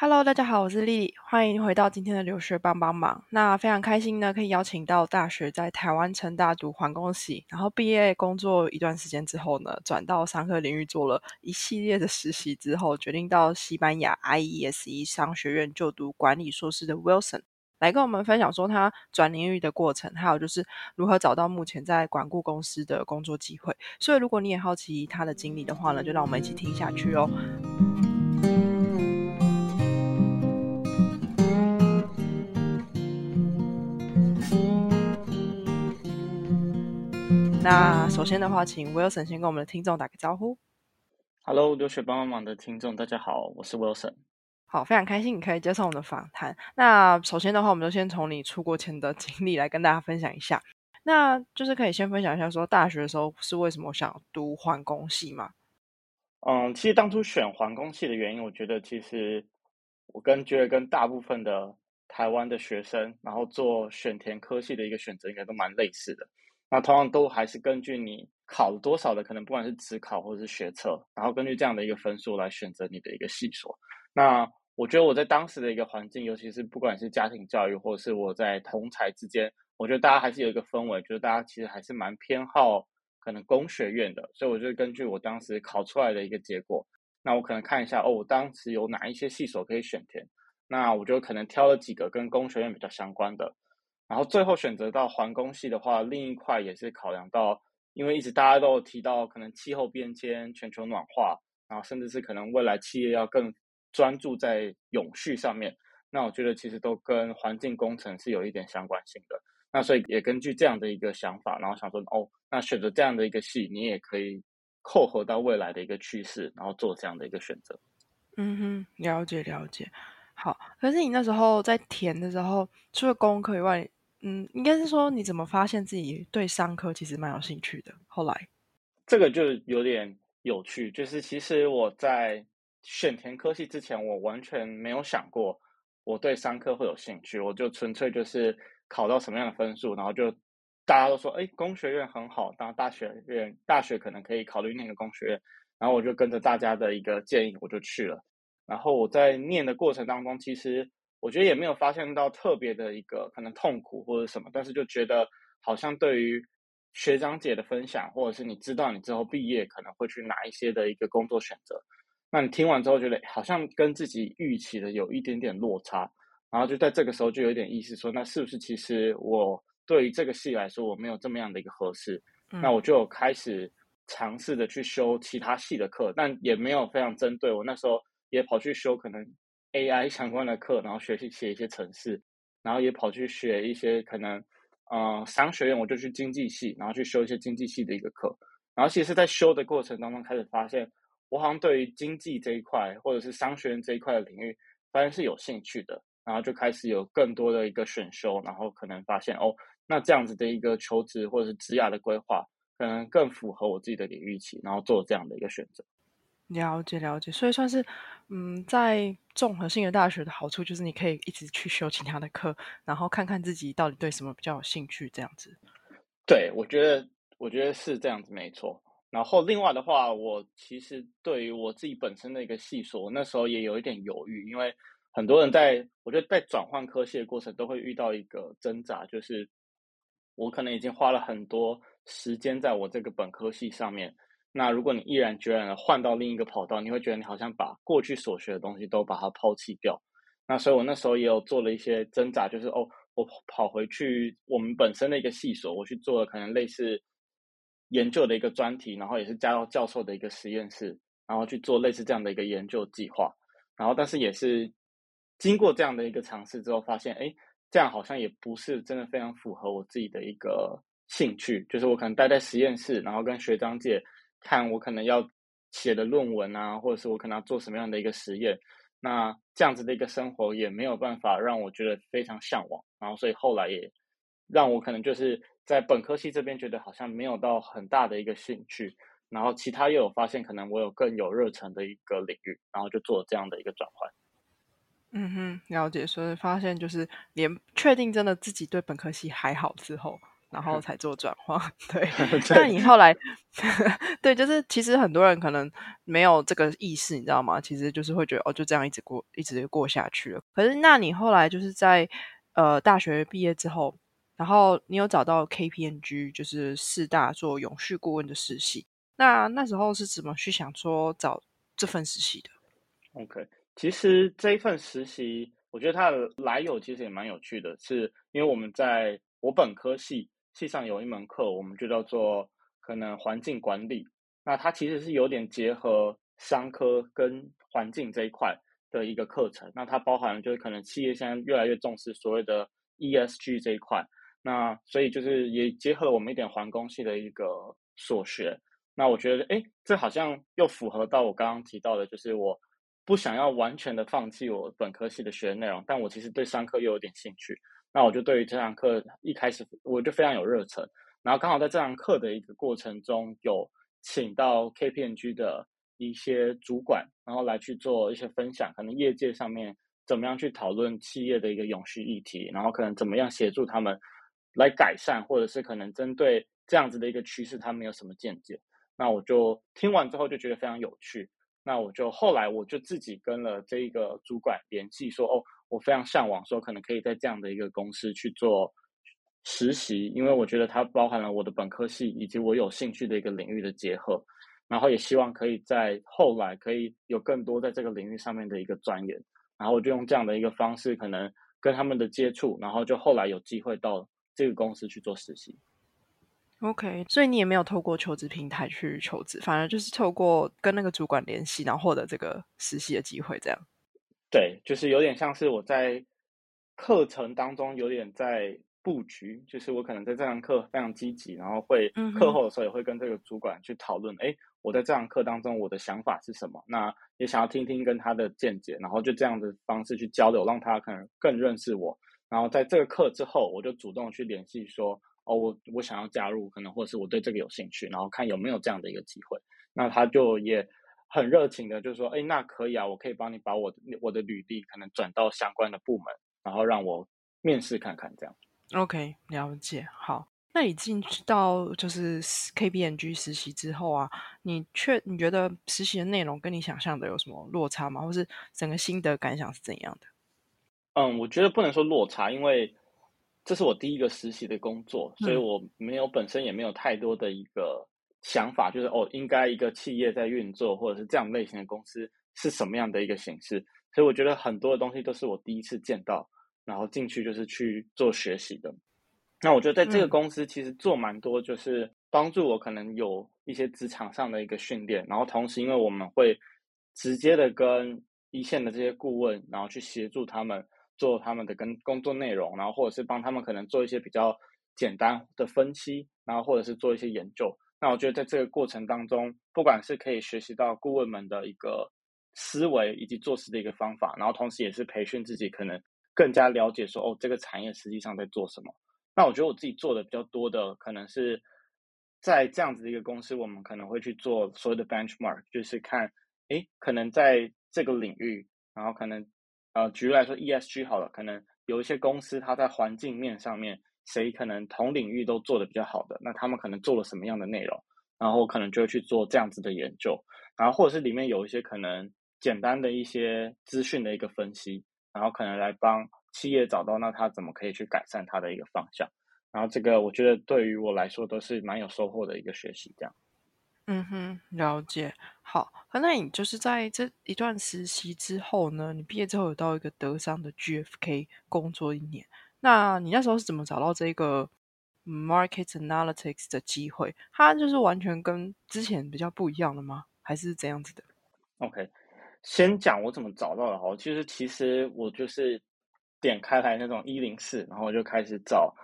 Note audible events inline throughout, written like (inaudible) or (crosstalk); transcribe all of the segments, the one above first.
Hello，大家好，我是丽丽，欢迎回到今天的留学帮帮忙。那非常开心呢，可以邀请到大学在台湾成大读环工系，然后毕业工作一段时间之后呢，转到商科领域做了一系列的实习之后，决定到西班牙 IESE 商学院就读管理硕士的 Wilson，来跟我们分享说他转领域的过程，还有就是如何找到目前在管顾公司的工作机会。所以如果你也好奇他的经历的话呢，就让我们一起听下去哦。那首先的话，请 Wilson 先跟我们的听众打个招呼。Hello，留学帮帮忙的听众，大家好，我是 Wilson。好，非常开心你可以接受我们的访谈。那首先的话，我们就先从你出国前的经历来跟大家分享一下。那就是可以先分享一下，说大学的时候是为什么想读环工系吗？嗯，其实当初选环工系的原因，我觉得其实我跟觉得跟大部分的台湾的学生，然后做选填科系的一个选择，应该都蛮类似的。那同样都还是根据你考了多少的，可能不管是职考或者是学测，然后根据这样的一个分数来选择你的一个系所。那我觉得我在当时的一个环境，尤其是不管是家庭教育，或者是我在同才之间，我觉得大家还是有一个氛围，就是大家其实还是蛮偏好可能工学院的。所以我就根据我当时考出来的一个结果，那我可能看一下哦，我当时有哪一些系所可以选填，那我就可能挑了几个跟工学院比较相关的。然后最后选择到环工系的话，另一块也是考量到，因为一直大家都有提到可能气候变迁、全球暖化，然后甚至是可能未来企业要更专注在永续上面，那我觉得其实都跟环境工程是有一点相关性的。那所以也根据这样的一个想法，然后想说哦，那选择这样的一个系，你也可以扣合到未来的一个趋势，然后做这样的一个选择。嗯哼，了解了解。好，可是你那时候在填的时候，除了功课以外，嗯，应该是说你怎么发现自己对商科其实蛮有兴趣的？后来，这个就有点有趣，就是其实我在选填科系之前，我完全没有想过我对商科会有兴趣，我就纯粹就是考到什么样的分数，然后就大家都说，哎，工学院很好，当大学院大学可能可以考虑那个工学院，然后我就跟着大家的一个建议，我就去了。然后我在念的过程当中，其实。我觉得也没有发现到特别的一个可能痛苦或者什么，但是就觉得好像对于学长姐的分享，或者是你知道你之后毕业可能会去哪一些的一个工作选择，那你听完之后觉得好像跟自己预期的有一点点落差，然后就在这个时候就有点意思说，那是不是其实我对于这个系来说我没有这么样的一个合适？那我就开始尝试的去修其他系的课，但也没有非常针对我那时候也跑去修可能。AI 相关的课，然后学习写一些程式，然后也跑去学一些可能，呃，商学院我就去经济系，然后去修一些经济系的一个课，然后其实，在修的过程当中，开始发现我好像对于经济这一块或者是商学院这一块的领域，发现是有兴趣的，然后就开始有更多的一个选修，然后可能发现哦，那这样子的一个求职或者是职涯的规划，可能更符合我自己的领域期，然后做这样的一个选择。了解了解，所以算是嗯，在综合性的大学的好处就是你可以一直去修其他的课，然后看看自己到底对什么比较有兴趣，这样子。对，我觉得我觉得是这样子，没错。然后另外的话，我其实对于我自己本身的一个系数，那时候也有一点犹豫，因为很多人在我觉得在转换科系的过程都会遇到一个挣扎，就是我可能已经花了很多时间在我这个本科系上面。那如果你毅然决然的换到另一个跑道，你会觉得你好像把过去所学的东西都把它抛弃掉。那所以我那时候也有做了一些挣扎，就是哦，我跑回去我们本身的一个系所，我去做了可能类似研究的一个专题，然后也是加到教授的一个实验室，然后去做类似这样的一个研究计划。然后但是也是经过这样的一个尝试之后，发现哎，这样好像也不是真的非常符合我自己的一个兴趣，就是我可能待在实验室，然后跟学长姐。看我可能要写的论文啊，或者是我可能要做什么样的一个实验，那这样子的一个生活也没有办法让我觉得非常向往，然后所以后来也让我可能就是在本科系这边觉得好像没有到很大的一个兴趣，然后其他又有发现可能我有更有热忱的一个领域，然后就做这样的一个转换。嗯哼，了解，所以发现就是连确定真的自己对本科系还好之后，然后才做转换。(laughs) 对，(laughs) 但你后来，(laughs) 对，就是其实很多人可能没有这个意识，你知道吗？其实就是会觉得哦，就这样一直过，一直过下去了。可是，那你后来就是在呃大学毕业之后，然后你有找到 KPMG，就是四大做永续顾问的实习。那那时候是怎么去想说找这份实习的？OK，其实这一份实习，我觉得它的来由其实也蛮有趣的，是因为我们在我本科系系上有一门课，我们就叫做可能环境管理。那它其实是有点结合商科跟环境这一块的一个课程。那它包含就是可能企业现在越来越重视所谓的 ESG 这一块，那所以就是也结合了我们一点环工系的一个所学。那我觉得，哎，这好像又符合到我刚刚提到的，就是我不想要完全的放弃我本科系的学的内容，但我其实对商科又有点兴趣。那我就对于这堂课一开始我就非常有热忱，然后刚好在这堂课的一个过程中，有请到 KPMG 的一些主管，然后来去做一些分享，可能业界上面怎么样去讨论企业的一个永续议题，然后可能怎么样协助他们来改善，或者是可能针对这样子的一个趋势，他们有什么见解。那我就听完之后就觉得非常有趣，那我就后来我就自己跟了这一个主管联系，说哦，我非常向往，说可能可以在这样的一个公司去做实习，因为我觉得它包含了我的本科系以及我有兴趣的一个领域的结合，然后也希望可以在后来可以有更多在这个领域上面的一个钻研，然后我就用这样的一个方式，可能跟他们的接触，然后就后来有机会到这个公司去做实习。OK，所以你也没有透过求职平台去求职，反而就是透过跟那个主管联系，然后获得这个实习的机会，这样。对，就是有点像是我在课程当中有点在布局，就是我可能在这堂课非常积极，然后会课后的时候也会跟这个主管去讨论，哎，我在这堂课当中我的想法是什么？那也想要听听跟他的见解，然后就这样的方式去交流，让他可能更认识我。然后在这个课之后，我就主动去联系说。哦，我我想要加入，可能或者是我对这个有兴趣，然后看有没有这样的一个机会。那他就也很热情的，就是说：“哎，那可以啊，我可以帮你把我的我的履历可能转到相关的部门，然后让我面试看看。”这样。OK，了解。好，那你进去到就是 KBNG 实习之后啊，你确你觉得实习的内容跟你想象的有什么落差吗？或是整个心得感想是怎样的？嗯，我觉得不能说落差，因为。这是我第一个实习的工作，所以我没有本身也没有太多的一个想法，就是哦，应该一个企业在运作，或者是这样类型的公司是什么样的一个形式。所以我觉得很多的东西都是我第一次见到，然后进去就是去做学习的。那我觉得在这个公司其实做蛮多，就是帮助我可能有一些职场上的一个训练，然后同时因为我们会直接的跟一线的这些顾问，然后去协助他们。做他们的跟工作内容，然后或者是帮他们可能做一些比较简单的分析，然后或者是做一些研究。那我觉得在这个过程当中，不管是可以学习到顾问们的一个思维以及做事的一个方法，然后同时也是培训自己，可能更加了解说哦，这个产业实际上在做什么。那我觉得我自己做的比较多的，可能是在这样子的一个公司，我们可能会去做所有的 benchmark，就是看，哎，可能在这个领域，然后可能。呃，举例来说，ESG 好了，可能有一些公司，它在环境面上面，谁可能同领域都做的比较好的，那他们可能做了什么样的内容，然后可能就会去做这样子的研究，然后或者是里面有一些可能简单的一些资讯的一个分析，然后可能来帮企业找到那他怎么可以去改善他的一个方向，然后这个我觉得对于我来说都是蛮有收获的一个学习，这样。嗯哼，了解。好，那你就是在这一段实习之后呢？你毕业之后有到一个德商的 GFK 工作一年。那你那时候是怎么找到这个 Market Analytics 的机会？它就是完全跟之前比较不一样的吗？还是怎样子的？OK，先讲我怎么找到的哈。其实，其实我就是点开来那种一零四，然后我就开始找。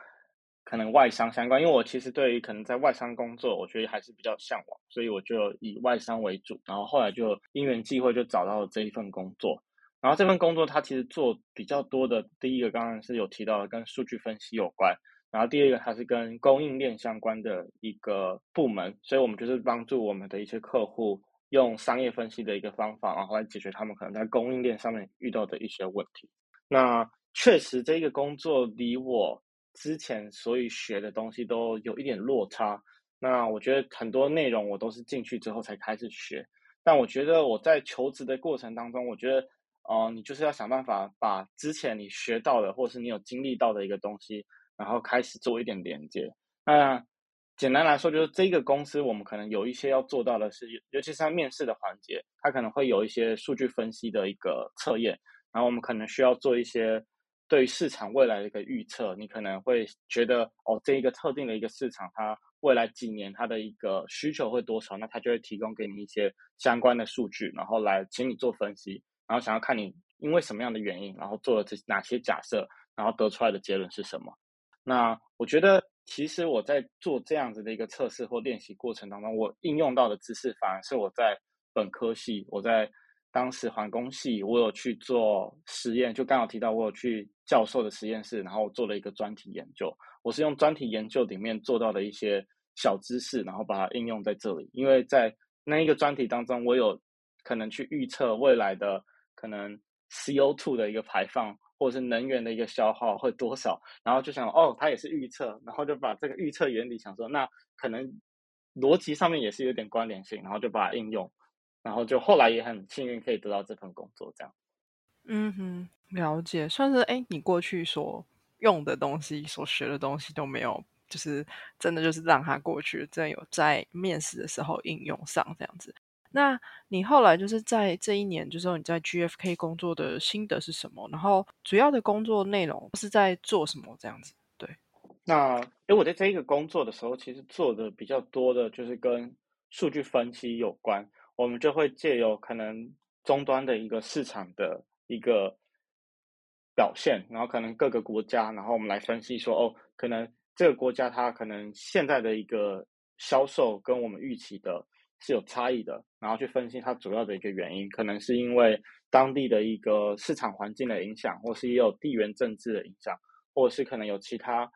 可能外商相关，因为我其实对于可能在外商工作，我觉得还是比较向往，所以我就以外商为主。然后后来就因缘际会就找到了这一份工作。然后这份工作它其实做比较多的，第一个刚刚是有提到的跟数据分析有关，然后第二个它是跟供应链相关的一个部门，所以我们就是帮助我们的一些客户用商业分析的一个方法，然后来解决他们可能在供应链上面遇到的一些问题。那确实这个工作离我。之前所以学的东西都有一点落差。那我觉得很多内容我都是进去之后才开始学，但我觉得我在求职的过程当中，我觉得，呃，你就是要想办法把之前你学到的，或是你有经历到的一个东西，然后开始做一点连接。那简单来说，就是这个公司我们可能有一些要做到的是，尤其是在面试的环节，它可能会有一些数据分析的一个测验，然后我们可能需要做一些对于市场未来的一个预测。你可能会觉得，哦，这一个特定的一个市场，它未来几年它的一个需求会多少，那它就会提供给你一些相关的数据，然后来请你做分析，然后想要看你因为什么样的原因，然后做了这哪些假设，然后得出来的结论是什么。那我觉得。其实我在做这样子的一个测试或练习过程当中，我应用到的知识反而是我在本科系，我在当时环工系，我有去做实验，就刚好提到我有去教授的实验室，然后做了一个专题研究。我是用专题研究里面做到的一些小知识，然后把它应用在这里。因为在那一个专题当中，我有可能去预测未来的可能 CO2 的一个排放。或者是能源的一个消耗会多少，然后就想哦，它也是预测，然后就把这个预测原理想说，那可能逻辑上面也是有点关联性，然后就把它应用，然后就后来也很幸运可以得到这份工作，这样。嗯哼，了解，算是哎，你过去所用的东西、所学的东西都没有，就是真的就是让它过去，真的有在面试的时候应用上这样子。那你后来就是在这一年，就是说你在 GFK 工作的心得是什么？然后主要的工作内容是在做什么？这样子，对。那因为我在这一个工作的时候，其实做的比较多的就是跟数据分析有关。我们就会借由可能终端的一个市场的一个表现，然后可能各个国家，然后我们来分析说，哦，可能这个国家它可能现在的一个销售跟我们预期的。是有差异的，然后去分析它主要的一个原因，可能是因为当地的一个市场环境的影响，或是也有地缘政治的影响，或是可能有其他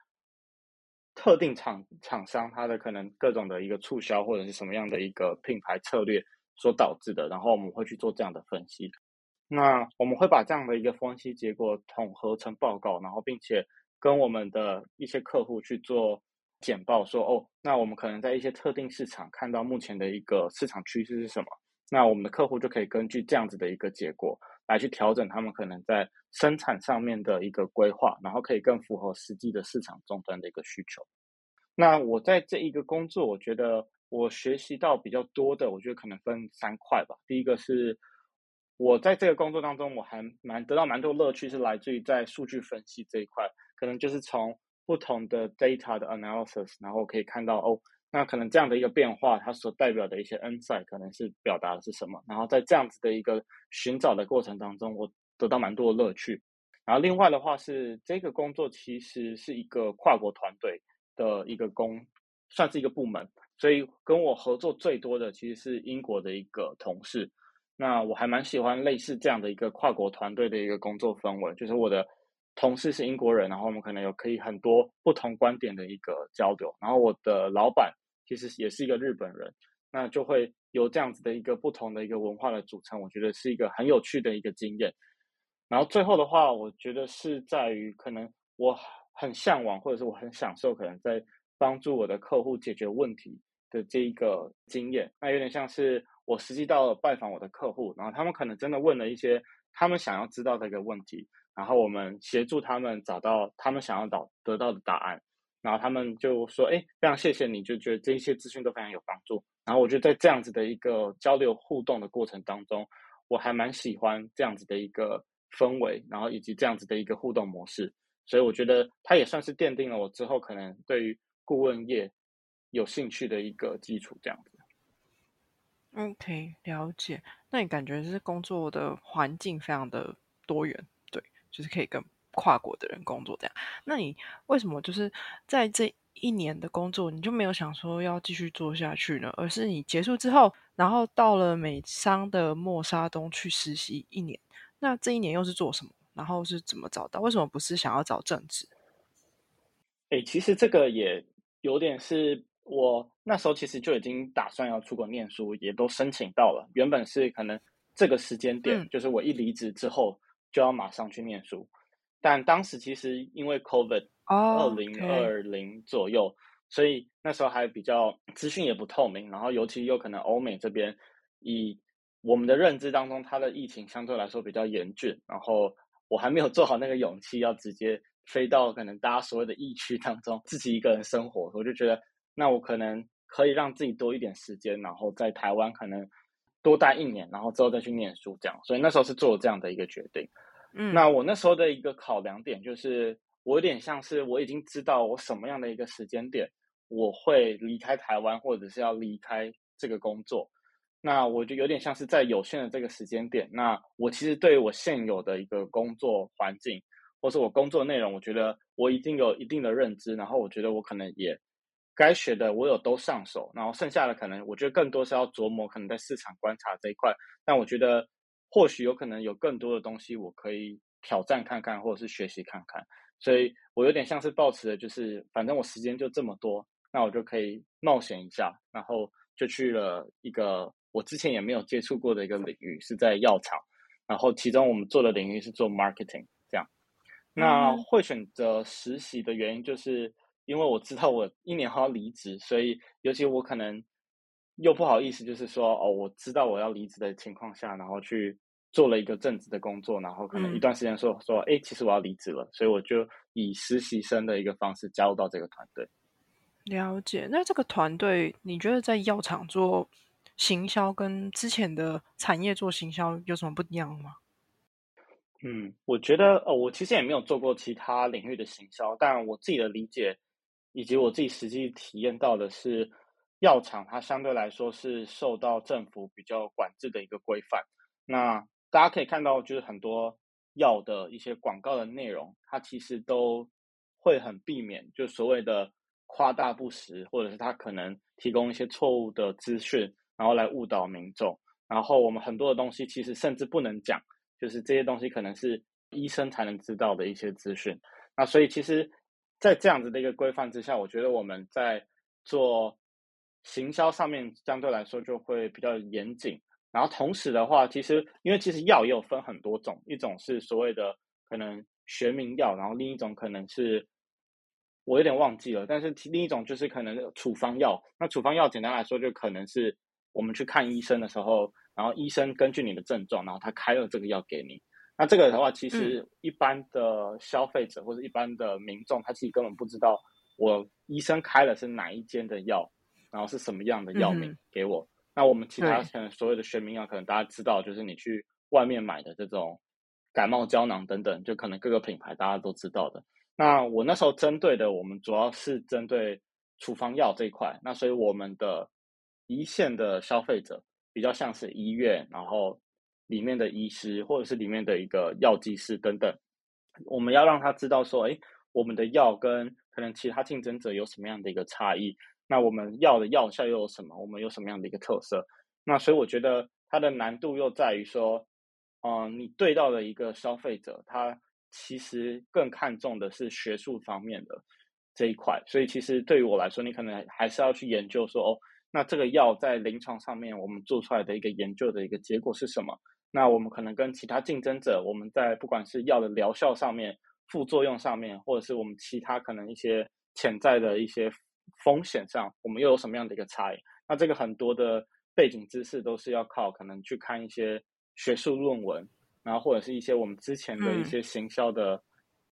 特定厂厂商它的可能各种的一个促销或者是什么样的一个品牌策略所导致的，然后我们会去做这样的分析。那我们会把这样的一个分析结果统合成报告，然后并且跟我们的一些客户去做。简报说哦，那我们可能在一些特定市场看到目前的一个市场趋势是什么？那我们的客户就可以根据这样子的一个结果来去调整他们可能在生产上面的一个规划，然后可以更符合实际的市场终端的一个需求。那我在这一个工作，我觉得我学习到比较多的，我觉得可能分三块吧。第一个是我在这个工作当中，我还蛮得到蛮多乐趣，是来自于在数据分析这一块，可能就是从。不同的 data 的 analysis，然后可以看到哦，那可能这样的一个变化，它所代表的一些 insight 可能是表达的是什么？然后在这样子的一个寻找的过程当中，我得到蛮多的乐趣。然后另外的话是，这个工作其实是一个跨国团队的一个工，算是一个部门，所以跟我合作最多的其实是英国的一个同事。那我还蛮喜欢类似这样的一个跨国团队的一个工作氛围，就是我的。同事是英国人，然后我们可能有可以很多不同观点的一个交流。然后我的老板其实也是一个日本人，那就会有这样子的一个不同的一个文化的组成，我觉得是一个很有趣的一个经验。然后最后的话，我觉得是在于可能我很向往，或者是我很享受，可能在帮助我的客户解决问题的这一个经验。那有点像是我实际到了拜访我的客户，然后他们可能真的问了一些他们想要知道的一个问题。然后我们协助他们找到他们想要找得到的答案，然后他们就说：“哎，非常谢谢你，就觉得这些资讯都非常有帮助。”然后我觉得在这样子的一个交流互动的过程当中，我还蛮喜欢这样子的一个氛围，然后以及这样子的一个互动模式。所以我觉得它也算是奠定了我之后可能对于顾问业有兴趣的一个基础。这样子。OK，了解。那你感觉是工作的环境非常的多元？就是可以跟跨国的人工作这样，那你为什么就是在这一年的工作，你就没有想说要继续做下去呢？而是你结束之后，然后到了美商的默沙东去实习一年，那这一年又是做什么？然后是怎么找到？为什么不是想要找正职？哎，其实这个也有点是我那时候其实就已经打算要出国念书，也都申请到了。原本是可能这个时间点，就是我一离职之后。就要马上去念书，但当时其实因为 COVID 二哦零二零左右，所以那时候还比较资讯也不透明，然后尤其又可能欧美这边以我们的认知当中，它的疫情相对来说比较严峻，然后我还没有做好那个勇气，要直接飞到可能大家所谓的疫区当中，自己一个人生活，我就觉得那我可能可以让自己多一点时间，然后在台湾可能多待一年，然后之后再去念书这样，所以那时候是做了这样的一个决定。嗯，那我那时候的一个考量点就是，我有点像是我已经知道我什么样的一个时间点我会离开台湾，或者是要离开这个工作。那我就有点像是在有限的这个时间点，那我其实对我现有的一个工作环境，或是我工作内容，我觉得我已经有一定的认知，然后我觉得我可能也该学的我有都上手，然后剩下的可能我觉得更多是要琢磨，可能在市场观察这一块。但我觉得或许有可能有更多的东西我可以挑战看看，或者是学习看看。所以我有点像是抱持的，就是反正我时间就这么多，那我就可以冒险一下，然后就去了一个我之前也没有接触过的一个领域，是在药厂。然后其中我们做的领域是做 marketing 这样。那嗯会选择实习的原因，就是因为我知道我一年后要离职，所以尤其我可能又不好意思，就是说哦，我知道我要离职的情况下，然后去做了一个正职的工作，然后可能一嗯段时间说说，哎，其实我要离职了，所以我就以实习生的一个方式加入到这个团队。了解。那这个团队，你觉得在药厂做行销跟之前的产业做行销有什么不一样吗？嗯，我觉得呃，我其实也没有做过其他领域的行销，但我自己的理解以及我自己实际体验到的是，药厂它相对来说是受到政府比较管制的一个规范。那大家可以看到，就是很多药的一些广告的内容，它其实都会很避免，就所谓的夸大不实，或者是它可能提供一些错误的资讯，然后来误导民众。然后我们很多的东西其实甚至不能讲。就是这些东西可能是医生才能知道的一些资讯。那所以其实，在这样子的一个规范之下，我觉得我们在做行销上面相对来说就会比较严谨。然后同时的话，其实因为其实药也有分很多种，一种是所谓的可能学名药，然后另一种可能是我有点忘记了，但是另一种就是可能处方药。那处方药简单来说，就可能是我们去看医生的时候。然后医生根据你的症状，然后他开了这个药给你。那这个的话，其实一般的消费者或者一般的民众，他自己根本不知道我医生开的是哪一间的药，然后是什么样的药名给我。嗯、那我们其他可能所有的学名药，可能大家知道，就是你去外面买的这种感冒胶囊等等，就可能各个品牌大家都知道的。那我那时候针对的，我们主要是针对处方药这一块。那所以我们的一线的消费者。比较像是医院，然后里面的医师或者是里面的一个药剂师等等，我们要让他知道说，哎，我们的药跟可能其他竞争者有什么样的一个差异，那我们药的药效又有什么？我们有什么样的一个特色？那所以我觉得它的难度又在于说，嗯、你对到的一个消费者，他其实更看重的是学术方面的这一块，所以其实对于我来说，你可能还是要去研究说，哦。那这个药在临床上面，我们做出来的一个研究的一个结果是什么？那我们可能跟其他竞争者，我们在不管是药的疗效上面、副作用上面，或者是我们其他可能一些潜在的一些风险上，我们又有什么样的一个差异？那这个很多的背景知识都是要靠可能去看一些学术论文，然后或者是一些我们之前的一些行销的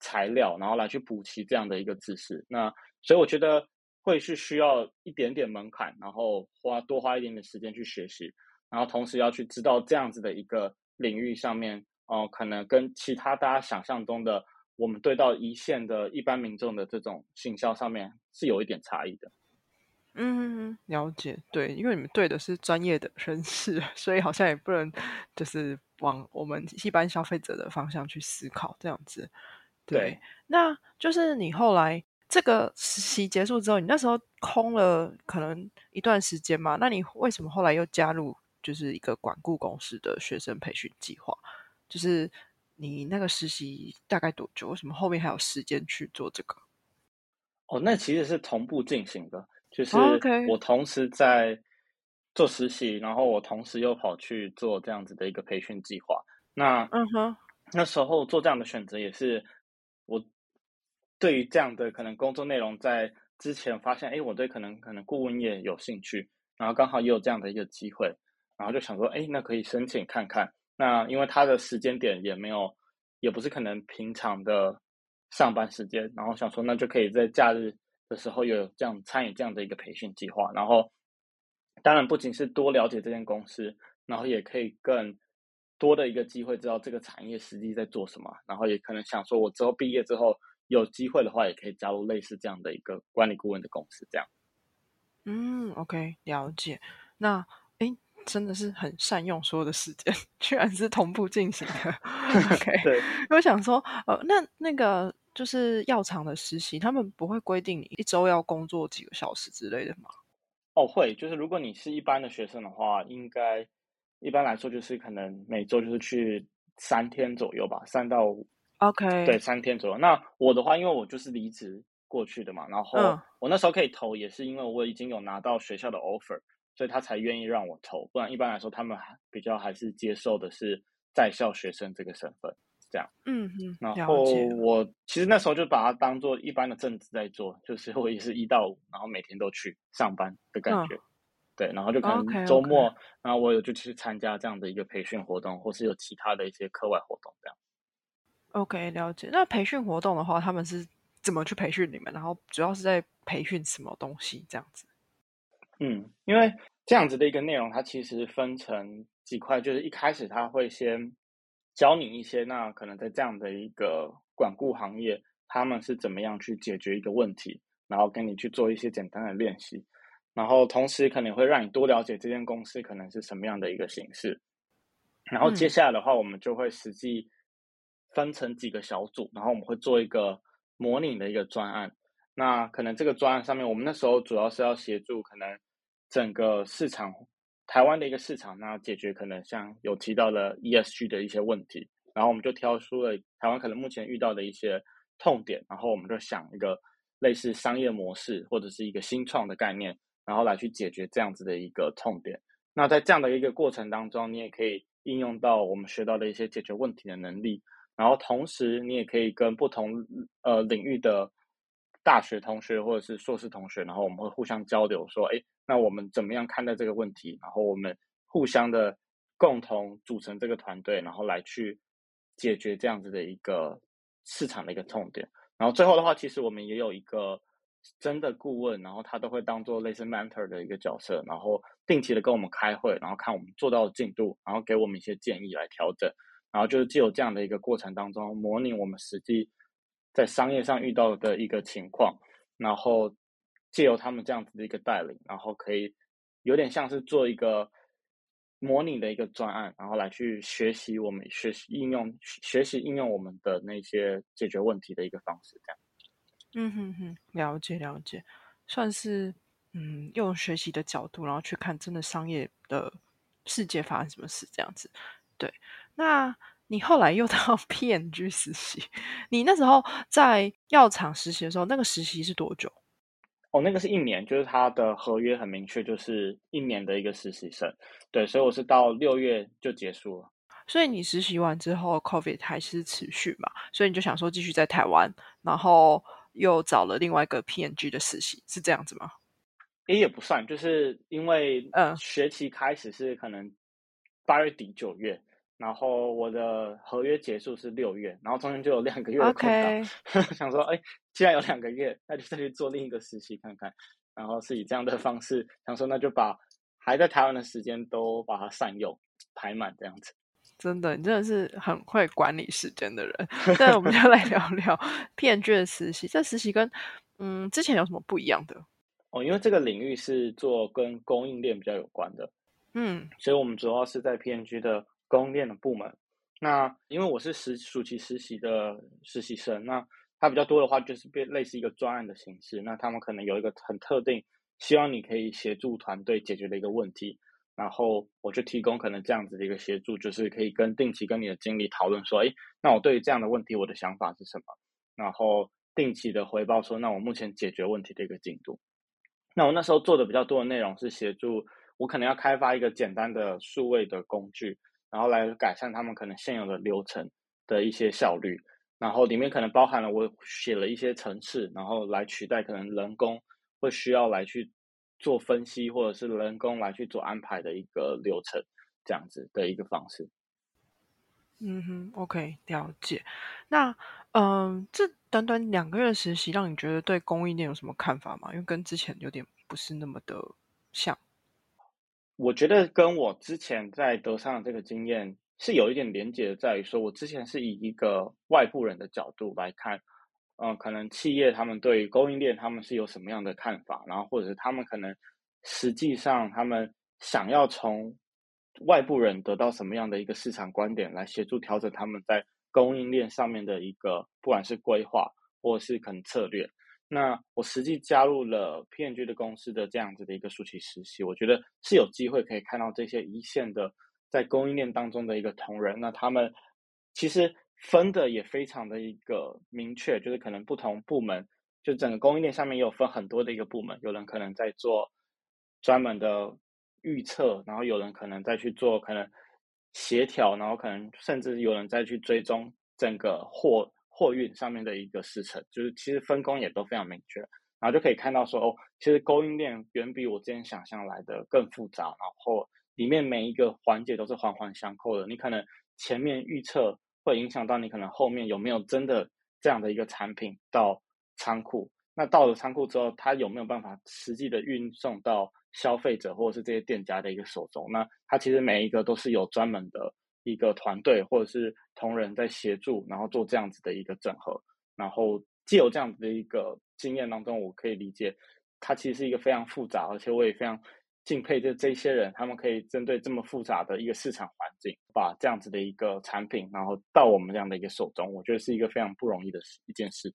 材料，然后来去补齐这样的一个知识。那所以我觉得。会是需要一点点门槛，然后花多花一点点时间去学习，然后同时要去知道这样子的一个领域上面，哦、呃，可能跟其他大家想象中的我们对到一线的一般民众的这种行销上面是有一点差异的。嗯，了解，对，因为你们对的是专业的人士，(laughs) 所以好像也不能就是往我们一般消费者的方向去思考这样子。对，对那就是你后来。这个实习结束之后，你那时候空了可能一段时间嘛？那你为什么后来又加入就是一个管顾公司的学生培训计划？就是你那个实习大概多久？为什么后面还有时间去做这个？哦，那其实是同步进行的，就是我同时在做实习，然后我同时又跑去做这样子的一个培训计划。那嗯哼，那时候做这样的选择也是我对于这样的可能工作内容，在之前发现，哎，我对可能可能顾问业有兴趣，然后刚好也有这样的一个机会，然后就想说，哎，那可以申请看看。那因为他的时间点也没有，也不是可能平常的上班时间，然后想说，那就可以在假日的时候有这样参与这样的一个培训计划，然后当然不仅是多了解这间公司，然后也可以更多的一个机会知道这个产业实际在做什么，然后也可能想说，我之后毕业之后有机会的话，也可以加入类似这样的一个管理顾问的公司，这样。嗯，OK，了解。那哎真的是很善用所有的时间，(laughs) 居然是同步进行的。(laughs) OK，对，我想说，呃，那那个就是药厂的实习，他们不会规定你一周要工作几个小时之类的吗？哦，会，就是如果你是一般的学生的话，应该一般来说就是可能每周就是去三天左右吧，三到 OK，对，三天左右。那我的话，因为我就是离职过去的嘛，然后我那时候可以投，也是因为我已经有拿到学校的 offer。所以他才愿意让我投，不然一般来说他们还比较还是接受的是在校学生这个身份，这样。嗯嗯。然后我其实那时候就把它当做一般的正职在做，就是我也是一到五，然后每天都去上班的感觉。对，然后就可能周末，然后我有就去参加这样的一个培训活动，或是有其他的一些课外活动这样。OK，了解。那培训活动的话，他们是怎么去培训你们？然后主要是在培训什么东西？这样子。嗯，因为这样子的一个内容，它其实分成几块，就是一开始他会先教你一些，那可能在这样的一个管顾行业，他们是怎么样去解决一个问题，然后跟你去做一些简单的练习，然后同时可能会让你多了解这间公司可能是什么样的一个形式，然后接下来的话，我们就会实际分成几个小组，然后我们会做一个模拟的一个专案，那可能这个专案上面，我们那时候主要是要协助可能。整个市场，台湾的一个市场，那解决可能像有提到的 ESG 的一些问题，然后我们就挑出了台湾可能目前遇到的一些痛点，然后我们就想一个类似商业模式或者是一个新创的概念，然后来去解决这样子的一个痛点。那在这样的一个过程当中，你也可以应用到我们学到的一些解决问题的能力，然后同时你也可以跟不同呃领域的。大学同学或者是硕士同学，然后我们会互相交流，说，哎，那我们怎么样看待这个问题？然后我们互相的共同组成这个团队，然后来去解决这样子的一个市场的一个痛点。然后最后的话，其实我们也有一个真的顾问，然后他都会当做类似 mentor 的一个角色，然后定期的跟我们开会，然后看我们做到的进度，然后给我们一些建议来调整。然后就是既有这样的一个过程当中，模拟我们实际。在商业上遇到的一个情况，然后借由他们这样子的一个带领，然后可以有点像是做一个模拟的一个专案，然后来去学习我们学习应用学习应用我们的那些解决问题的一个方式，这样。嗯哼哼，了解了解，算是嗯用学习的角度，然后去看真的商业的世界发生什么事这样子。对，那。你后来又到 (laughs) PNG 实习，你那时候在药厂实习的时候，那个实习是多久？哦，那个是一年，就是他的合约很明确，就是一年的一个实习生。对，所以我是到六月就结束了。所以你实习完之后，COVID 还是持续嘛？所以你就想说继续在台湾，然后又找了另外一个 PNG 的实习，是这样子吗？也也不算，就是因为嗯，学期开始是可能八月底九月。然后我的合约结束是六月，然后中间就有两个月的空档，(laughs) 想说，哎，既然有两个月，那就再去做另一个实习看看。然后是以这样的方式，想说那就把还在台湾的时间都把它善用排满这样子。真的，你真的是很会管理时间的人。那我们就来聊聊 (laughs) 片卷实习。这实习跟嗯之前有什么不一样的？哦，因为这个领域是做跟供应链比较有关的，嗯，所以我们主要是在 PNG 的。供应链的部门，那因为我是实暑期实习的实习生，那他比较多的话就是变类似一个专案的形式，那他们可能有一个很特定，希望你可以协助团队解决的一个问题，然后我就提供可能这样子的一个协助，就是可以跟定期跟你的经理讨论说，哎，那我对于这样的问题我的想法是什么，然后定期的回报说，那我目前解决问题的一个进度。那我那时候做的比较多的内容是协助我可能要开发一个简单的数位的工具。然后来改善他们可能现有的流程的一些效率，然后里面可能包含了我写了一些程式，然后来取代可能人工会需要来去做分析，或者是人工来去做安排的一个流程，这样子的一个方式。嗯哼，OK，了解。那嗯，这短短两个月实习，让你觉得对供应链有什么看法吗？因为跟之前有点不是那么的像。我觉得跟我之前在德商的这个经验是有一点连结，在于说我之前是以一个外部人的角度来看，嗯，可能企业他们对于供应链他们是有什么样的看法，然后或者是他们可能实际上他们想要从外部人得到什么样的一个市场观点来协助调整他们在供应链上面的一个不管是规划或者是可能策略。那我实际加入了 PNG 的公司的这样子的一个暑期实习，我觉得是有机会可以看到这些一线的在供应链当中的一个同仁。那他们其实分的也非常的一个明确，就是可能不同部门，就整个供应链上面也有分很多的一个部门，有人可能在做专门的预测，然后有人可能再去做可能协调，然后可能甚至有人再去追踪整个货。货运上面的一个时程，就是其实分工也都非常明确，然后就可以看到说哦，其实供应链远比我之前想象来的更复杂，然后里面每一个环节都是环环相扣的。你可能前面预测会影响到你可能后面有没有真的这样的一个产品到仓库，那到了仓库之后，它有没有办法实际的运送到消费者或者是这些店家的一个手中？那它其实每一个都是有专门的。一个团队或者是同仁在协助，然后做这样子的一个整合，然后既有这样子的一个经验当中，我可以理解，它其实是一个非常复杂，而且我也非常敬佩这这些人，他们可以针对这么复杂的一个市场环境，把这样子的一个产品，然后到我们这样的一个手中，我觉得是一个非常不容易的一件事。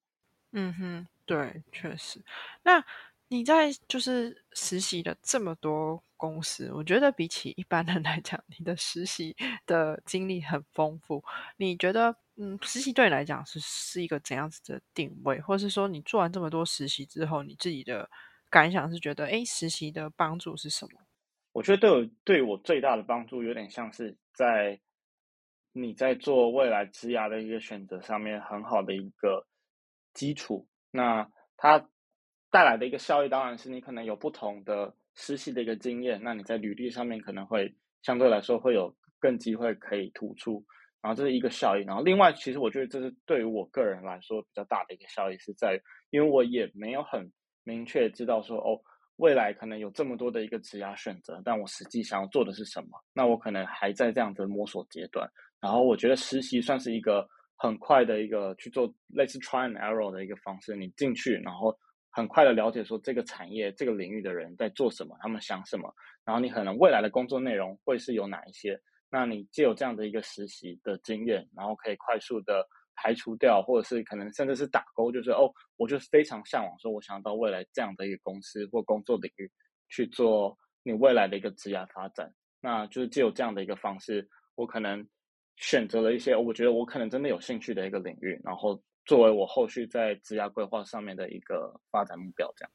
嗯哼，对，确实。那你在就是实习的这么多公司，我觉得比起一般人来讲，你的实习的经历很丰富。你觉得，嗯，实习对你来讲是是一个怎样子的定位，或是说你做完这么多实习之后，你自己的感想是觉得，哎，实习的帮助是什么？我觉得对我对我最大的帮助，有点像是在你在做未来职涯的一个选择上面很好的一个基础。那它。带来的一个效益当然是你可能有不同的实习的一个经验，那你在履历上面可能会相对来说会有更机会可以突出，然后这是一个效益。然后另外，其实我觉得这是对于我个人来说比较大的一个效益，是在因为我也没有很明确知道说哦，未来可能有这么多的一个职业选择，但我实际想要做的是什么？那我可能还在这样的摸索阶段。然后我觉得实习算是一个很快的一个去做类似 try and error 的一个方式，你进去然后。很快的了解说这个产业这个领域的人在做什么，他们想什么，然后你可能未来的工作内容会是有哪一些？那你既有这样的一个实习的经验，然后可以快速的排除掉，或者是可能甚至是打勾，就是哦，我就非常向往说，我想到未来这样的一个公司或工作领域去做你未来的一个职业发展。那就是既有这样的一个方式，我可能选择了一些我觉得我可能真的有兴趣的一个领域，然后。作为我后续在职业规划上面的一个发展目标，这样。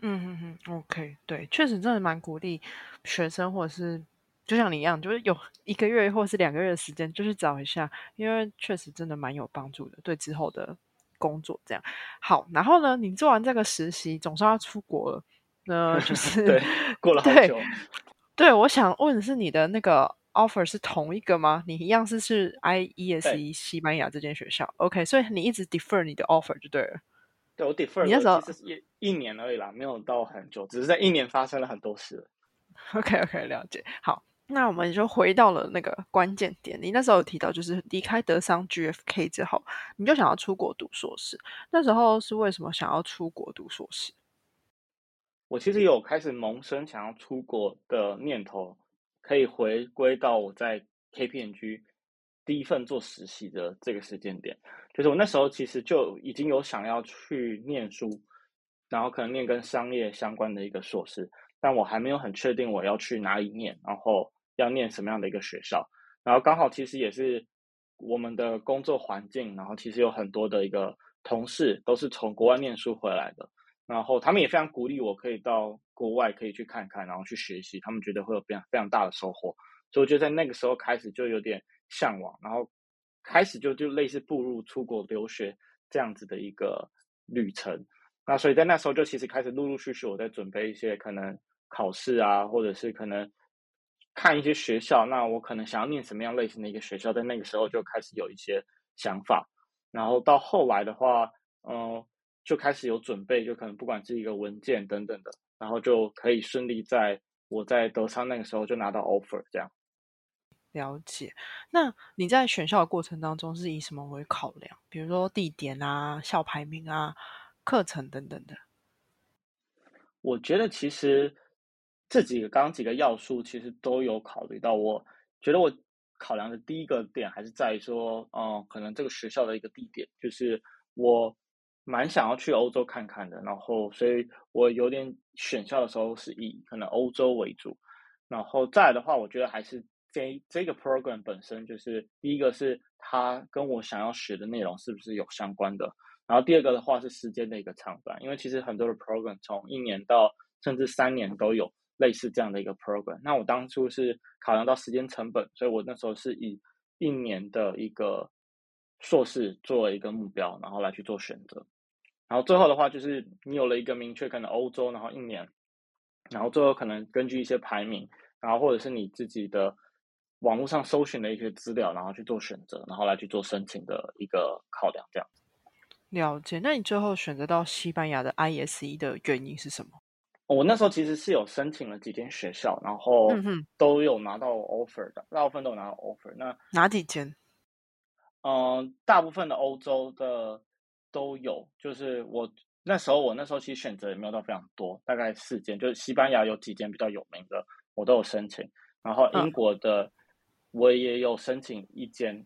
嗯哼哼，OK，对，确实真的蛮鼓励学生，或者是就像你一样，就是有一个月或者是两个月的时间，就去找一下，因为确实真的蛮有帮助的，对之后的工作这样。好，然后呢，你做完这个实习，总是要出国了，那就 (laughs) 是对，过了好久。对，我想问的是你的那个。Offer 是同一个吗？你一样是是 I E S E 西班牙这间学校，OK，所以你一直 defer 你的 offer 就对了。对我 defer，你那时候一一年而已啦，没有到很久，只是在一年发生了很多事。OK OK，了解。好，那我们就回到了那个关键点。你那时候有提到，就是离开德商 GFK 之后，你就想要出国读硕士。那时候是为什么想要出国读硕士？我其实有开始萌生想要出国的念头。可以回归到我在 KPMG 第一份做实习的这个时间点，就是我那时候其实就已经有想要去念书，然后可能念跟商业相关的一个硕士，但我还没有很确定我要去哪里念，然后要念什么样的一个学校，然后刚好其实也是我们的工作环境，然后其实有很多的一个同事都是从国外念书回来的。然后他们也非常鼓励我，可以到国外可以去看看，然后去学习。他们觉得会有非常非常大的收获，所以我觉得在那个时候开始就有点向往。然后开始就就类似步入出国留学这样子的一个旅程。那所以在那时候就其实开始陆陆续续我在准备一些可能考试啊，或者是可能看一些学校。那我可能想要念什么样类型的一个学校，在那个时候就开始有一些想法。然后到后来的话，嗯，就开始有准备，就可能不管是一个文件等等的，然后就可以顺利在我在德昌那个时候就拿到 offer 这样。了解。那你在选校的过程当中是以什么为考量？比如说地点啊、校排名啊、课程等等的。我觉得其实这几个刚刚几个要素其实都有考虑到。我觉得我考量的第一个点还是在于说，嗯，可能这个学校的一个地点，就是我蛮想要去欧洲看看的。然后，所以我有点选校的时候是以可能欧洲为主。然后再来的话，我觉得还是。这这个 program 本身就是第一个是它跟我想要学的内容是不是有相关的，然后第二个的话是时间的一个长短，因为其实很多的 program 从一年到甚至三年都有类似这样的一个 program。那我当初是考量到时间成本，所以我那时候是以一年的一个硕士作为一个目标，然后来去做选择。然后最后的话就是你有了一个明确可能欧洲，然后一年，然后最后可能根据一些排名，然后或者是你自己的。网络上搜寻的一些资料，然后去做选择，然后来去做申请的一个考量，这样。了解。那你最后选择到西班牙的 ISE 的原因是什么？我那时候其实是有申请了几间学校，然后都有拿到 offer 的，大部分都有拿到 offer。那哪几间？嗯，大部分的欧洲的都有。就是我那时候，我那时候其实选择也没有到非常多，大概四间。就是西班牙有几间比较有名的，我都有申请。然后英国的。我也有申请一间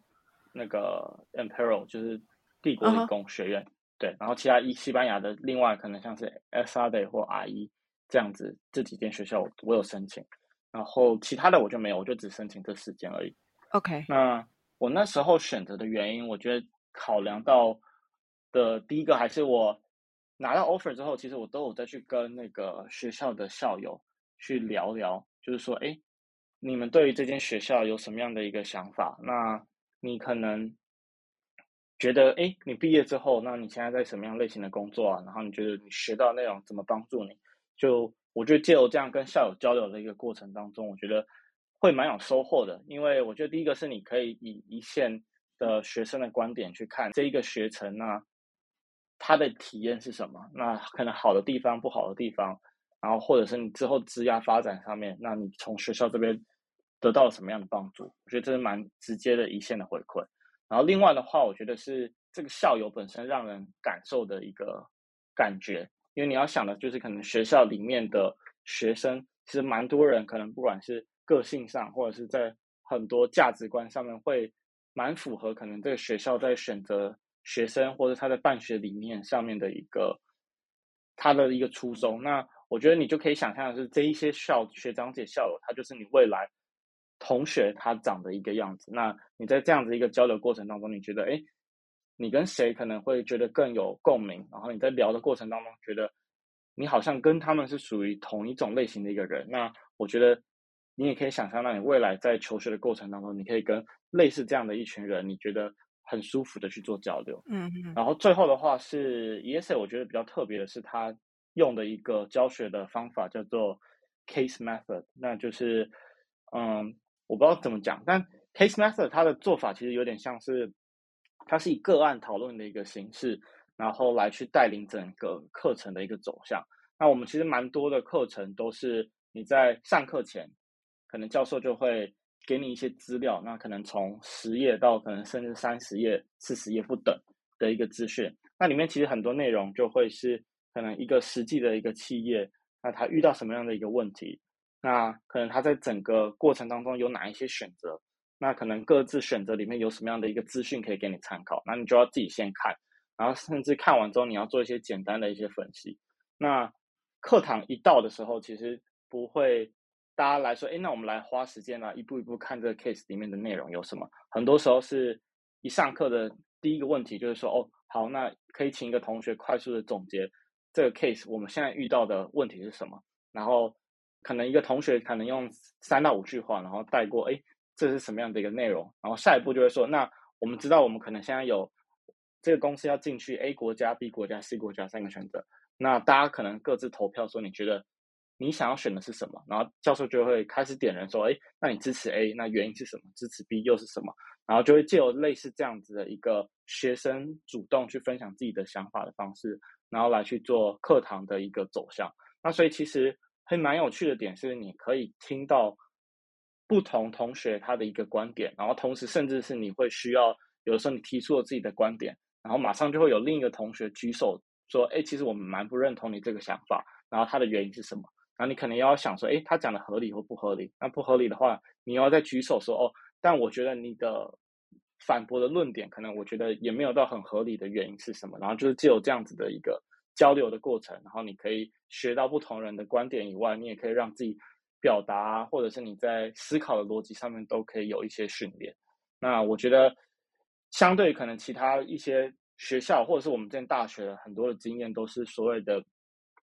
那个 Imperial，就是帝国理工学院，对。然后其他一西班牙的另外可能像是 SRD 或 RE 这样子这几间学校我有申请，然后其他的我就没有，我就只申请这四间而已。OK。那我那时候选择的原因，我觉得考量到的第一个还是我拿到 offer 之后，其实我都有再去跟那个学校的校友去聊聊，就是说，哎。你们对于这间学校有什么样的一个想法？那你可能觉得，哎，你毕业之后，那你现在在什么样类型的工作啊？然后你觉得你学到内容怎么帮助你？就我觉得借由这样跟校友交流的一个过程当中，我觉得会蛮有收获的。因为我觉得第一个是你可以以一线的学生的观点去看这一个学程，那他的体验是什么？那可能好的地方、不好的地方，然后或者是你之后职业发展上面，那你从学校这边。得到了什么样的帮助？我觉得这是蛮直接的一线的回馈。然后另外的话，我觉得是这个校友本身让人感受的一个感觉，因为你要想的就是可能学校里面的学生，其实蛮多人可能不管是个性上，或者是在很多价值观上面，会蛮符合可能这个学校在选择学生或者他的办学理念上面的一个他的一个初衷。那我觉得你就可以想象的是，这一些校学长姐校友，他就是你未来。同学他长的一个样子，那你在这样子一个交流过程当中，你觉得，哎，你跟谁可能会觉得更有共鸣？然后你在聊的过程当中，觉得你好像跟他们是属于同一种类型的一个人。那我觉得你也可以想象，那你未来在求学的过程当中，你可以跟类似这样的一群人，你觉得很舒服的去做交流。嗯嗯。然后最后的话是 ESA，我觉得比较特别的是，他用的一个教学的方法叫做 case method，那就是嗯。我不知道怎么讲，但 case method 它的做法其实有点像是，它是以个案讨论的一个形式，然后来去带领整个课程的一个走向。那我们其实蛮多的课程都是你在上课前，可能教授就会给你一些资料，那可能从十页到可能甚至三十页、四十页不等的一个资讯。那里面其实很多内容就会是可能一个实际的一个企业，那他遇到什么样的一个问题。那可能他在整个过程当中有哪一些选择？那可能各自选择里面有什么样的一个资讯可以给你参考？那你就要自己先看，然后甚至看完之后你要做一些简单的一些分析。那课堂一到的时候，其实不会大家来说，哎，那我们来花时间呢，一步一步看这个 case 里面的内容有什么？很多时候是一上课的第一个问题就是说，哦，好，那可以请一个同学快速的总结这个 case 我们现在遇到的问题是什么？然后。可能一个同学可能用三到五句话，然后带过，哎，这是什么样的一个内容？然后下一步就会说，那我们知道我们可能现在有这个公司要进去 A 国家、B 国家、C 国家三个选择，那大家可能各自投票说你觉得你想要选的是什么，然后教授就会开始点人说，哎，那你支持 A，那原因是什么？支持 B 又是什么？然后就会借由类似这样子的一个学生主动去分享自己的想法的方式，然后来去做课堂的一个走向。那所以其实还蛮有趣的点是，你可以听到不同同学他的一个观点，然后同时甚至是你会需要有时候你提出了自己的观点，然后马上就会有另一个同学举手说：“哎，其实我们蛮不认同你这个想法，然后他的原因是什么？”然后你可能要想说：“哎，他讲的合理或不合理？”那不合理的话，你要再举手说：“哦，但我觉得你的反驳的论点可能我觉得也没有到很合理的原因是什么？”然后就是只有这样子的一个。交流的过程，然后你可以学到不同人的观点以外，你也可以让自己表达，或者是你在思考的逻辑上面都可以有一些训练。那我觉得，相对可能其他一些学校，或者是我们这边大学很多的经验，都是所谓的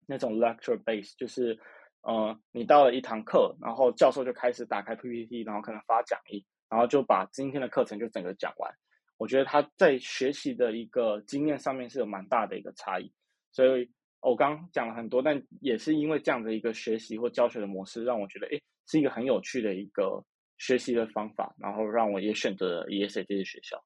那种 lecture base，就是呃，你到了一堂课，然后教授就开始打开 PPT，然后可能发讲义，然后就把今天的课程就整个讲完。我觉得他在学习的一个经验上面是有蛮大的一个差异。所以我刚讲了很多，但也是因为这样的一个学习或教学的模式，让我觉得，哎，是一个很有趣的一个学习的方法，然后让我也选择了 ESA 这些学校。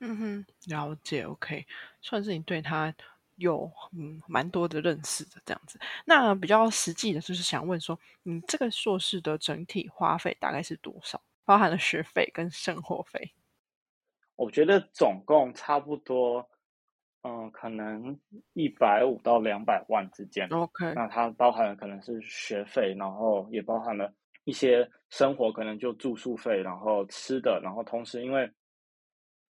嗯哼，了解，OK，算是你对他有嗯蛮多的认识的这样子。那比较实际的就是想问说，你这个硕士的整体花费大概是多少？包含了学费跟生活费？我觉得总共差不多。嗯，可能一百五到两百万之间。OK，那它包含了可能是学费，然后也包含了一些生活，可能就住宿费，然后吃的，然后同时因为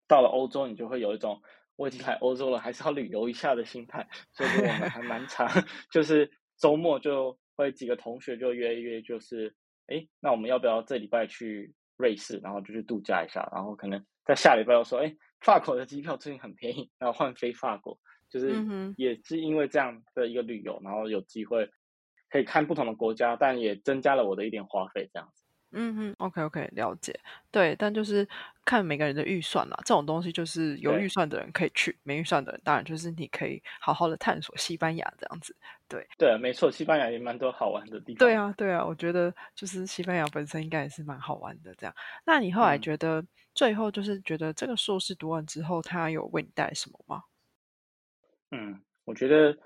到了欧洲，你就会有一种我已经来欧洲了，还是要旅游一下的心态，所以我们 (laughs) 还蛮长，就是周末就会几个同学就约一约，就是哎，那我们要不要这礼拜去瑞士，然后就去度假一下，然后可能在下礼拜又说哎。法国的机票最近很便宜，然后换飞法国，就是也是因为这样的一个旅游，然后有机会可以看不同的国家，但也增加了我的一点花费，这样子。嗯哼，OK OK，了解。对，但就是看每个人的预算啦，这种东西就是有预算的人可以去，没预算的人当然就是你可以好好的探索西班牙这样子。对，对，没错，西班牙也蛮多好玩的地方。对啊，对啊，我觉得就是西班牙本身应该也是蛮好玩的。这样，那你后来觉得最后就是觉得这个硕士读完之后，他有为你带来什么吗？嗯，我觉得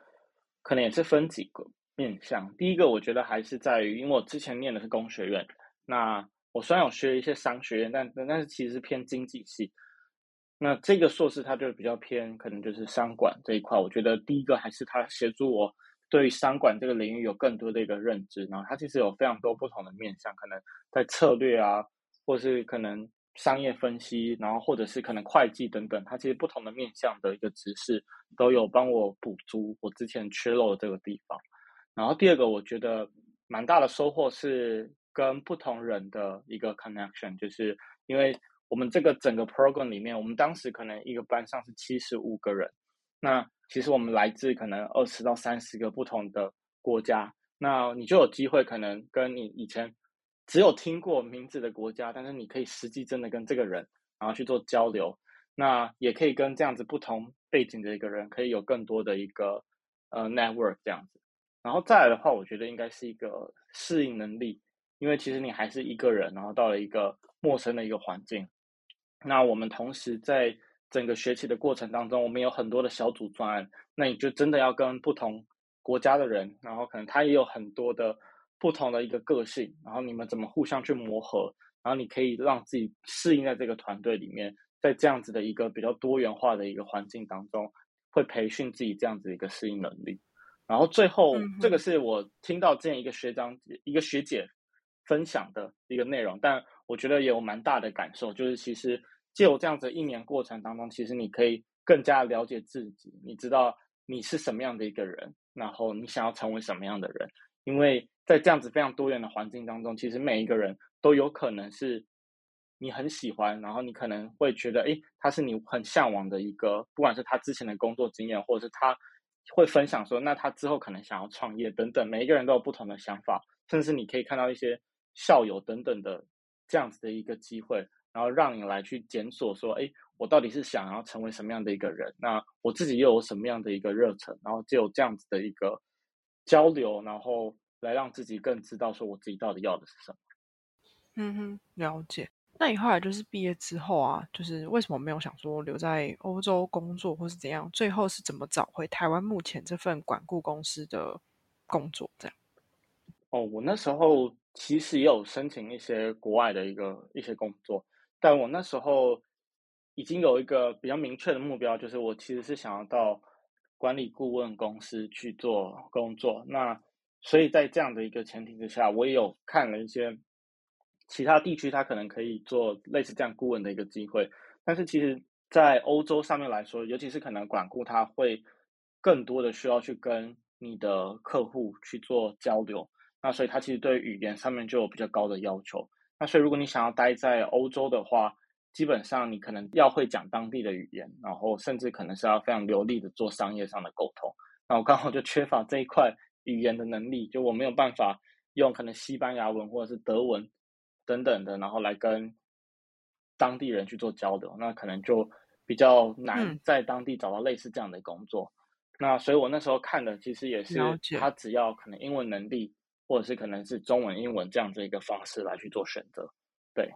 可能也是分几个面向。第一个，我觉得还是在于，因为我之前念的是工学院。那我虽然有学一些商学院，但但是其实是偏经济系。那这个硕士它就比较偏，可能就是商管这一块。我觉得第一个还是它协助我对商管这个领域有更多的一个认知。然后它其实有非常多不同的面向，可能在策略啊，或是可能商业分析，然后或者是可能会计等等，它其实不同的面向的一个知识都有帮我补足我之前缺漏的这个地方。然后第二个，我觉得蛮大的收获是。跟不同人的一个 connection，就是因为我们这个整个 program 里面，我们当时可能一个班上是七十五个人，那其实我们来自可能二十到三十个不同的国家，那你就有机会可能跟你以前只有听过名字的国家，但是你可以实际真的跟这个人然后去做交流，那也可以跟这样子不同背景的一个人可以有更多的一个呃 network 这样子，然后再来的话，我觉得应该是一个适应能力。因为其实你还是一个人，然后到了一个陌生的一个环境。那我们同时在整个学习的过程当中，我们有很多的小组专案。那你就真的要跟不同国家的人，然后可能他也有很多的不同的一个个性，然后你们怎么互相去磨合，然后你可以让自己适应在这个团队里面，在这样子的一个比较多元化的一个环境当中，会培训自己这样子一个适应能力。然后最后，这个是我听到这样一个学长、一个学姐。分享的一个内容，但我觉得也有蛮大的感受，就是其实借由这样子一年过程当中，其实你可以更加了解自己，你知道你是什么样的一个人，然后你想要成为什么样的人，因为在这样子非常多元的环境当中，其实每一个人都有可能是你很喜欢，然后你可能会觉得，哎，他是你很向往的一个，不管是他之前的工作经验，或者是他会分享说，那他之后可能想要创业等等，每一个人都有不同的想法，甚至你可以看到一些。校友等等的这样子的一个机会，然后让你来去检索说，哎，我到底是想要成为什么样的一个人？那我自己又有什么样的一个热忱？然后就有这样子的一个交流，然后来让自己更知道说我自己到底要的是什么。嗯哼，了解。那你后来就是毕业之后啊，就是为什么没有想说留在欧洲工作，或是怎样？最后是怎么找回台湾目前这份管顾公司的工作？这样？哦，我那时候其实也有申请一些国外的一个一些工作，但我那时候已经有一个比较明确的目标，就是我其实是想要到管理顾问公司去做工作。那所以在这样的一个前提之下，我也有看了一些。其他地区他可能可以做类似这样顾问的一个机会，但是其实，在欧洲上面来说，尤其是可能管顾，他会更多的需要去跟你的客户去做交流，那所以它其实对语言上面就有比较高的要求。那所以如果你想要待在欧洲的话，基本上你可能要会讲当地的语言，然后甚至可能是要非常流利的做商业上的沟通。那我刚好就缺乏这一块语言的能力，就我没有办法用可能西班牙文或者是德文。等等的，然后来跟当地人去做交流，那可能就比较难在当地找到类似这样的工作。那所以我那时候看的其实也是，他只要可能英文能力，或者是可能是中文、英文这样子一个方式来去做选择。对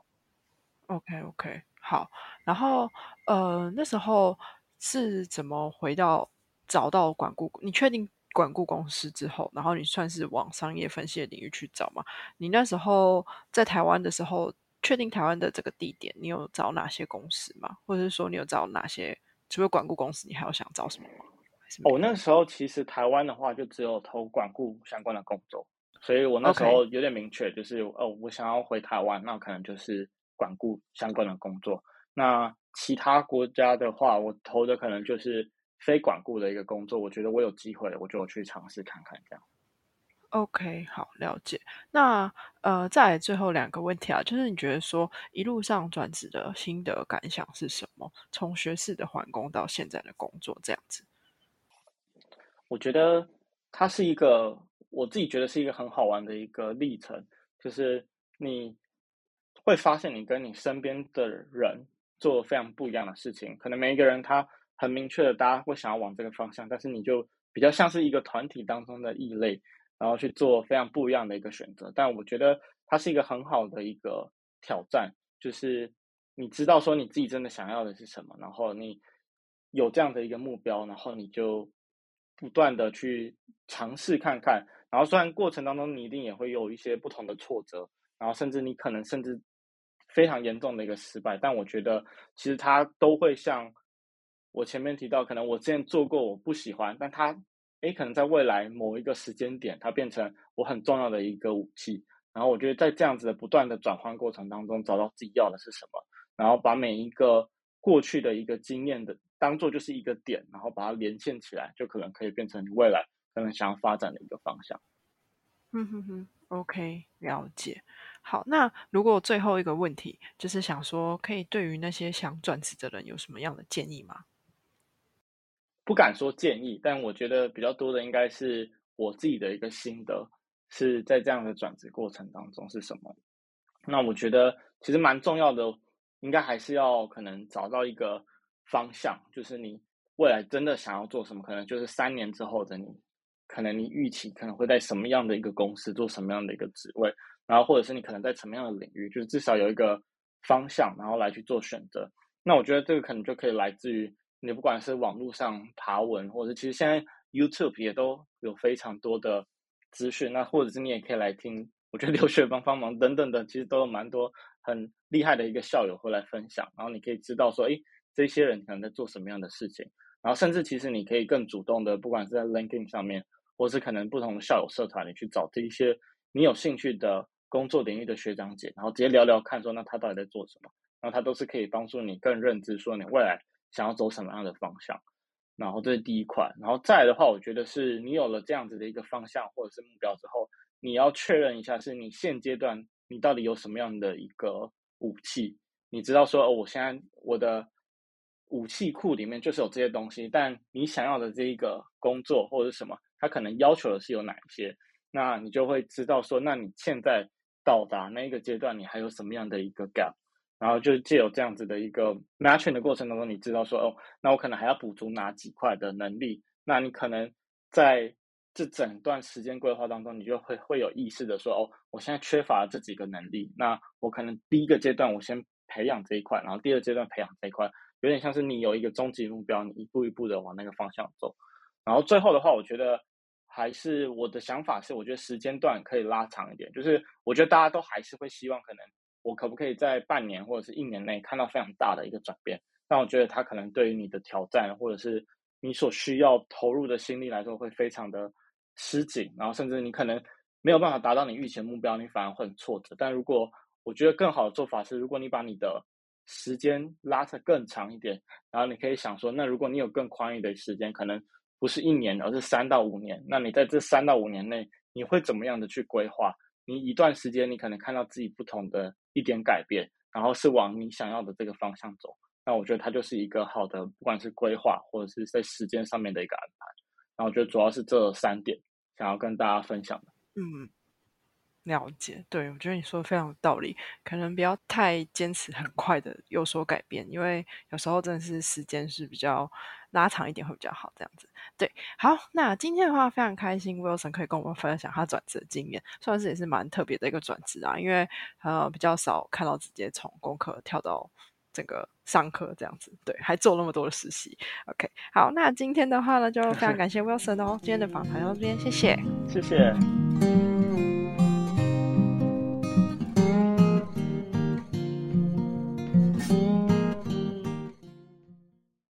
，OK OK，好。然后呃，那时候是怎么回到找到管顾？你确定？管顾公司之后，然后你算是往商业分析的领域去找嘛？你那时候在台湾的时候，确定台湾的这个地点，你有找哪些公司吗？或者是说你有找哪些？除了管顾公司，你还有想找什么吗？我那时候其实台湾的话，就只有投管顾相关的工作，所以我那时候有点明确，就是哦，我想要回台湾，那可能就是管顾相关的工作。那其他国家的话，我投的可能就是。非管顾的一个工作，我觉得我有机会，我就去尝试看看这样。OK，好，了解。那呃，再最后两个问题啊，就是你觉得说一路上转职的心得感想是什么？从学士的环工到现在的工作这样子，我觉得它是一个我自己觉得是一个很好玩的一个历程，就是你会发现你跟你身边的人做非常不一样的事情，可能每一个人他。很明确的，大家会想要往这个方向，但是你就比较像是一个团体当中的异类，然后去做非常不一样的一个选择。但我觉得它是一个很好的一个挑战，就是你知道说你自己真的想要的是什么，然后你有这样的一个目标，然后你就不断的去尝试看看。然后虽然过程当中你一定也会有一些不同的挫折，然后甚至你可能甚至非常严重的一个失败，但我觉得其实它都会像。我前面提到，可能我之前做过，我不喜欢，但它，诶，可能在未来某一个时间点，它变成我很重要的一个武器。然后我觉得在这样子的不断的转换过程当中，找到自己要的是什么，然后把每一个过去的一个经验的当做就是一个点，然后把它连线起来，就可能可以变成你未来可能想要发展的一个方向。嗯哼哼，OK，了解。好，那如果最后一个问题就是想说，可以对于那些想转职的人有什么样的建议吗？不敢说建议，但我觉得比较多的应该是我自己的一个心得，是在这样的转职过程当中是什么？那我觉得其实蛮重要的，应该还是要可能找到一个方向，就是你未来真的想要做什么，可能就是三年之后的你，可能你预期可能会在什么样的一个公司做什么样的一个职位，然后或者是你可能在什么样的领域，就是至少有一个方向，然后来去做选择。那我觉得这个可能就可以来自于。你不管是网络上爬文，或者其实现在 YouTube 也都有非常多的资讯，那或者是你也可以来听，我觉得 (laughs) 留学帮帮忙等等的，其实都有蛮多很厉害的一个校友会来分享，然后你可以知道说，诶，这些人可能在做什么样的事情，然后甚至其实你可以更主动的，不管是在 LinkedIn 上面，或是可能不同的校友社团里去找这一些你有兴趣的工作领域的学长姐，然后直接聊聊看，说那他到底在做什么，然后他都是可以帮助你更认知说你未来。想要走什么样的方向，然后这是第一块，然后再来的话，我觉得是你有了这样子的一个方向或者是目标之后，你要确认一下，是你现阶段你到底有什么样的一个武器？你知道说，哦，我现在我的武器库里面就是有这些东西，但你想要的这一个工作或者什么，它可能要求的是有哪一些？那你就会知道说，那你现在到达那一个阶段，你还有什么样的一个 gap？然后就借由这样子的一个 matching 的过程当中，你知道说哦，那我可能还要补足哪几块的能力，那你可能在这整段时间规划当中，你就会会有意识的说哦，我现在缺乏这几个能力，那我可能第一个阶段我先培养这一块，然后第二阶段培养这一块，有点像是你有一个终极目标，你一步一步的往那个方向走，然后最后的话，我觉得还是我的想法是，我觉得时间段可以拉长一点，就是我觉得大家都还是会希望可能。我可不可以在半年或者是一年内看到非常大的一个转变？但我觉得它可能对于你的挑战或者是你所需要投入的心力来说，会非常的吃紧，然后甚至你可能没有办法达到你预期的目标，你反而会很挫折。但如果我觉得更好的做法是，如果你把你的时间拉得更长一点，然后你可以想说，那如果你有更宽裕的时间，可能不是一年，而是三到五年，那你在这三到五年内，你会怎么样的去规划？你一段时间，你可能看到自己不同的一点改变，然后是往你想要的这个方向走。那我觉得它就是一个好的，不管是规划或者是在时间上面的一个安排。然后我觉得主要是这三点想要跟大家分享的。嗯。了解，对我觉得你说的非常有道理，可能不要太坚持，很快的有所改变，因为有时候真的是时间是比较拉长一点会比较好，这样子。对，好，那今天的话非常开心，Wilson 可以跟我们分享他转职的经验，算是也是蛮特别的一个转职啊，因为呃比较少看到直接从功课跳到整个上课这样子，对，还做那么多的实习。OK，好，那今天的话呢，就非常感谢 Wilson 哦，今天的访谈到这边，谢谢，谢谢。